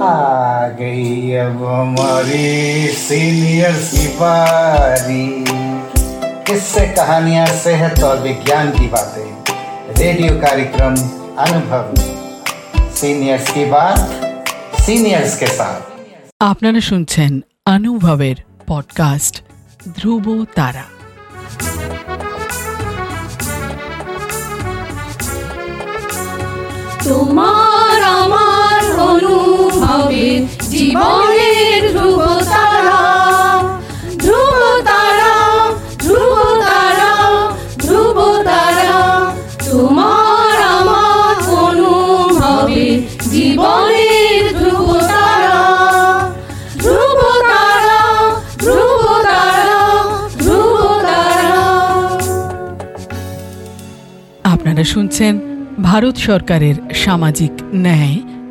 आ गई अब हमारी सीनियर की बारी किससे कहानियां सेहत और विज्ञान की बातें रेडियो कार्यक्रम अनुभव सीनियर्स की बात सीनियर्स के साथ আপনারা শুনছেন অনুভবের পডকাস্ট ধ্রুব তারা তোমার জীবনের ধ্রুব তারা ধ্রুব তারা ধ্রুব তারা ধ্রুব তারা, তোমার আমার অনুভবে জীবনের ধ্রুব তারা ধ্রুব তারা ধ্রুব তারা ধ্রুব তারা। আপনারা শুনছেন ভারত সরকারের সামাজিক ন্যায়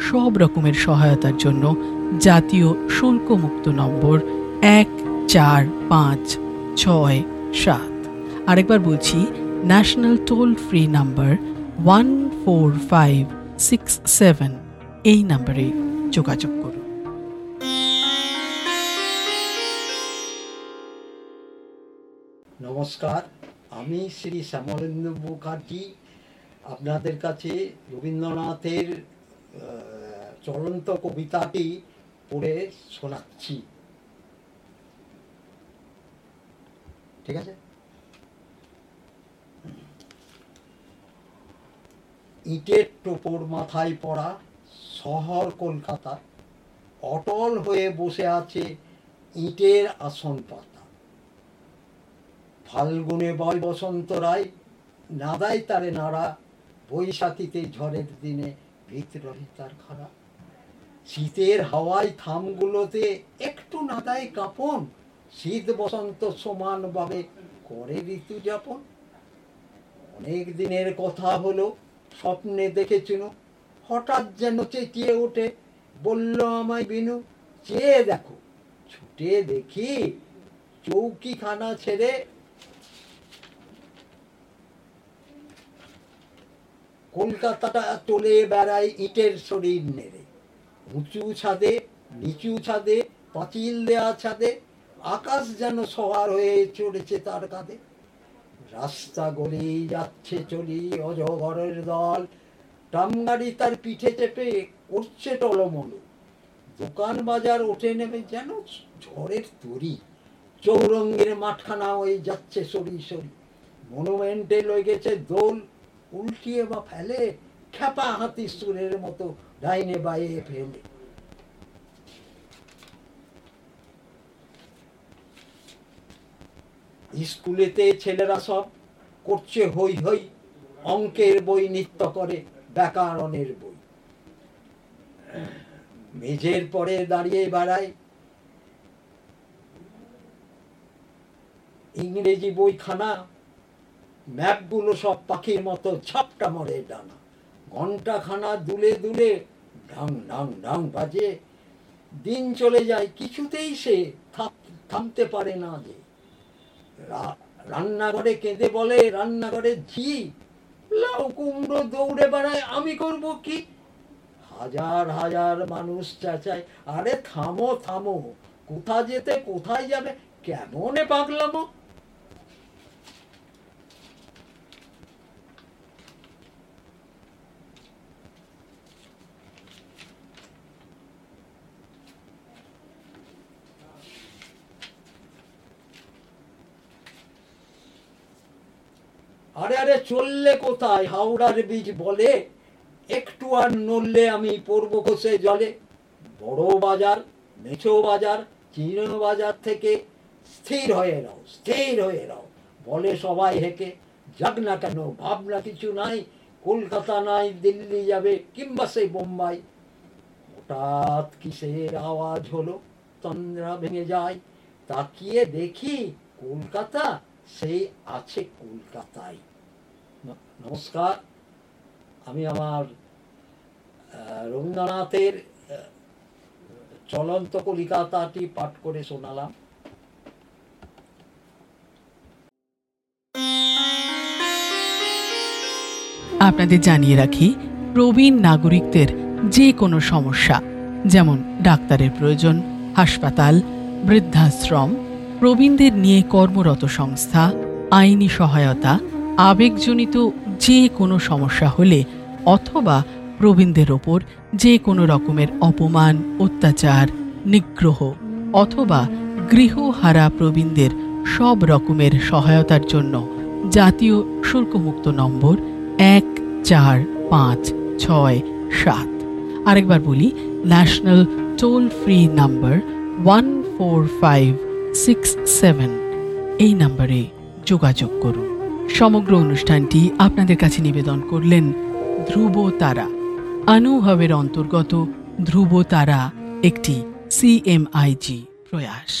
সব রকমের সহায়তার জন্য জাতীয় শুল্কমুক্ত নম্বর এক চার পাঁচ ছয় সাত। আরেকবার বলছি national toll free number one four five six seven এই নাম্বারে যোগাযোগ করুন। নমস্কার, আমি শ্রী শ্যামলেন্দু মুখার্জি। আপনাদের কাছে রবীন্দ্রনাথের চলন্ত কবিতাটি পড়ে শোনাচ্ছি। ঠিক আছে? ইটের টোপর মাথায় পড়া শহর কলকাতা, অটল হয়ে বসে আছে ইটের আসন পাতা। ফাল্গুনে বয় বসন্ত রায়, নাদাই তারে নাড়া বৈশাখীতে ঝড়ের দিনে তার খাড়া। শীতের হাওয়ায় থামগুলোতে একটু নাদায় কাঁপন। শীত বসন্ত সমানভাবে করে ঋতু যাপন। অনেক দিনের কথা হলো, স্বপ্নে দেখেছিল, হঠাৎ যেন চেঁচিয়ে ওঠে বলল আমায়, বিনু, চেয়ে দেখো, ছুটে দেখি, চৌকিখানা ছেড়ে কলকাতাটা চলে বেড়ায় ইটের শরীর নেড়ে। উঁচু ছাদে, নিচু ছাদে, পাঁচিল দেয়া ছাদে, আকাশ যেন সবার হয়ে চলেছে তার কাঁধে। রাস্তা গলেই যাচ্ছে চলি অজগরের দল। টামগাড়ি তার পিঠে চেপে করছে টলমলো। দোকান বাজার ওঠে নেমে যেন ঝড়ের তরি। চৌরঙ্গের মাঠখানা ওই যাচ্ছে সরি সরি। মনুমেন্টে লেগেছে দোল। উল্টিয়ে বা ফেলে খ্যাপা হাতি সুরের মতো ডাইনে বাইরে ফেলে। স্কুলেতে ছেলেরা সব করছে হই হই অঙ্কের বই নিত্য করে, ব্যাকরণের বই। মেঝের পরে দাঁড়িয়ে বেড়ায়। ইংরেজি বইখানা ম্যাপগুলো সব পাখির মতো ঝাপটা মরে ডানা। ঘন্টাখানা দুলে দুলে ঢাং ঢাং ঢাং বাজে। দিন চলে যায়, কিছুতেই সে থামতে পারে না যে রান্নাঘরে কেঁদে বলে, রান্নাঘরে ঝি, লাউ কুমড়ো দৌড়ে বেড়ায়, আমি করব কি? হাজার হাজার মানুষ চাচায়, আরে থামো থামো, কোথা যেতে, কোথায় যাবে, কেমনে পাগলামো? আরে আরে, চললে কোথায়? হাওড়ার বীজ বলে, একটু আর নড়লে আমি পড়ব খসে জলে। বড় বাজার, মেছো বাজার, চিন বাজার থেকে স্থির হয়ে নাও, স্থির হয়ে নাও। বলে সবাই হেঁকে, যাক না কেন, ভাবনা কিছু নাই, কলকাতা নাই, দিল্লি যাবে, কিংবা সেই বোম্বাই। হঠাৎ কিসের আওয়াজ হলো? তন্দ্রা ভেঙে যায়। তাকিয়ে দেখি কলকাতা, সেই আছে কলকাতায়। নমস্কার। আমি আমার রবীন্দ্রনাথের চলন্ত কলিকাতাটি পাঠ করে শোনালাম। আপনাদের জানিয়ে রাখি, প্রবীণ নাগরিকদের যে কোনো সমস্যা, যেমন ডাক্তারের প্রয়োজন, হাসপাতাল, বৃদ্ধাশ্রম, প্রবীণদের নিয়ে কর্মরত সংস্থা, আইনি সহায়তা আবেগজনিত যে কোনো সমস্যা হলে অথবা প্রবীণদের ওপর যে কোনো রকমের অপমান, অত্যাচার, নিগ্রহ অথবা গৃহহারা প্রবীণদের সব রকমের সহায়তার জন্য জাতীয় শুল্কমুক্ত নম্বর এক চার পাঁচ ছয় সাত। আরেকবার বলি, national toll free number one four five six seven. এই নাম্বারে যোগাযোগ করুন। সমগ্র অনুষ্ঠানটি আপনাদের কাছে নিবেদন করলেন ধ্রুব তারা। আনুভবের অন্তর্গত ধ্রুব তারা একটি সিএমআইজি প্রয়াস।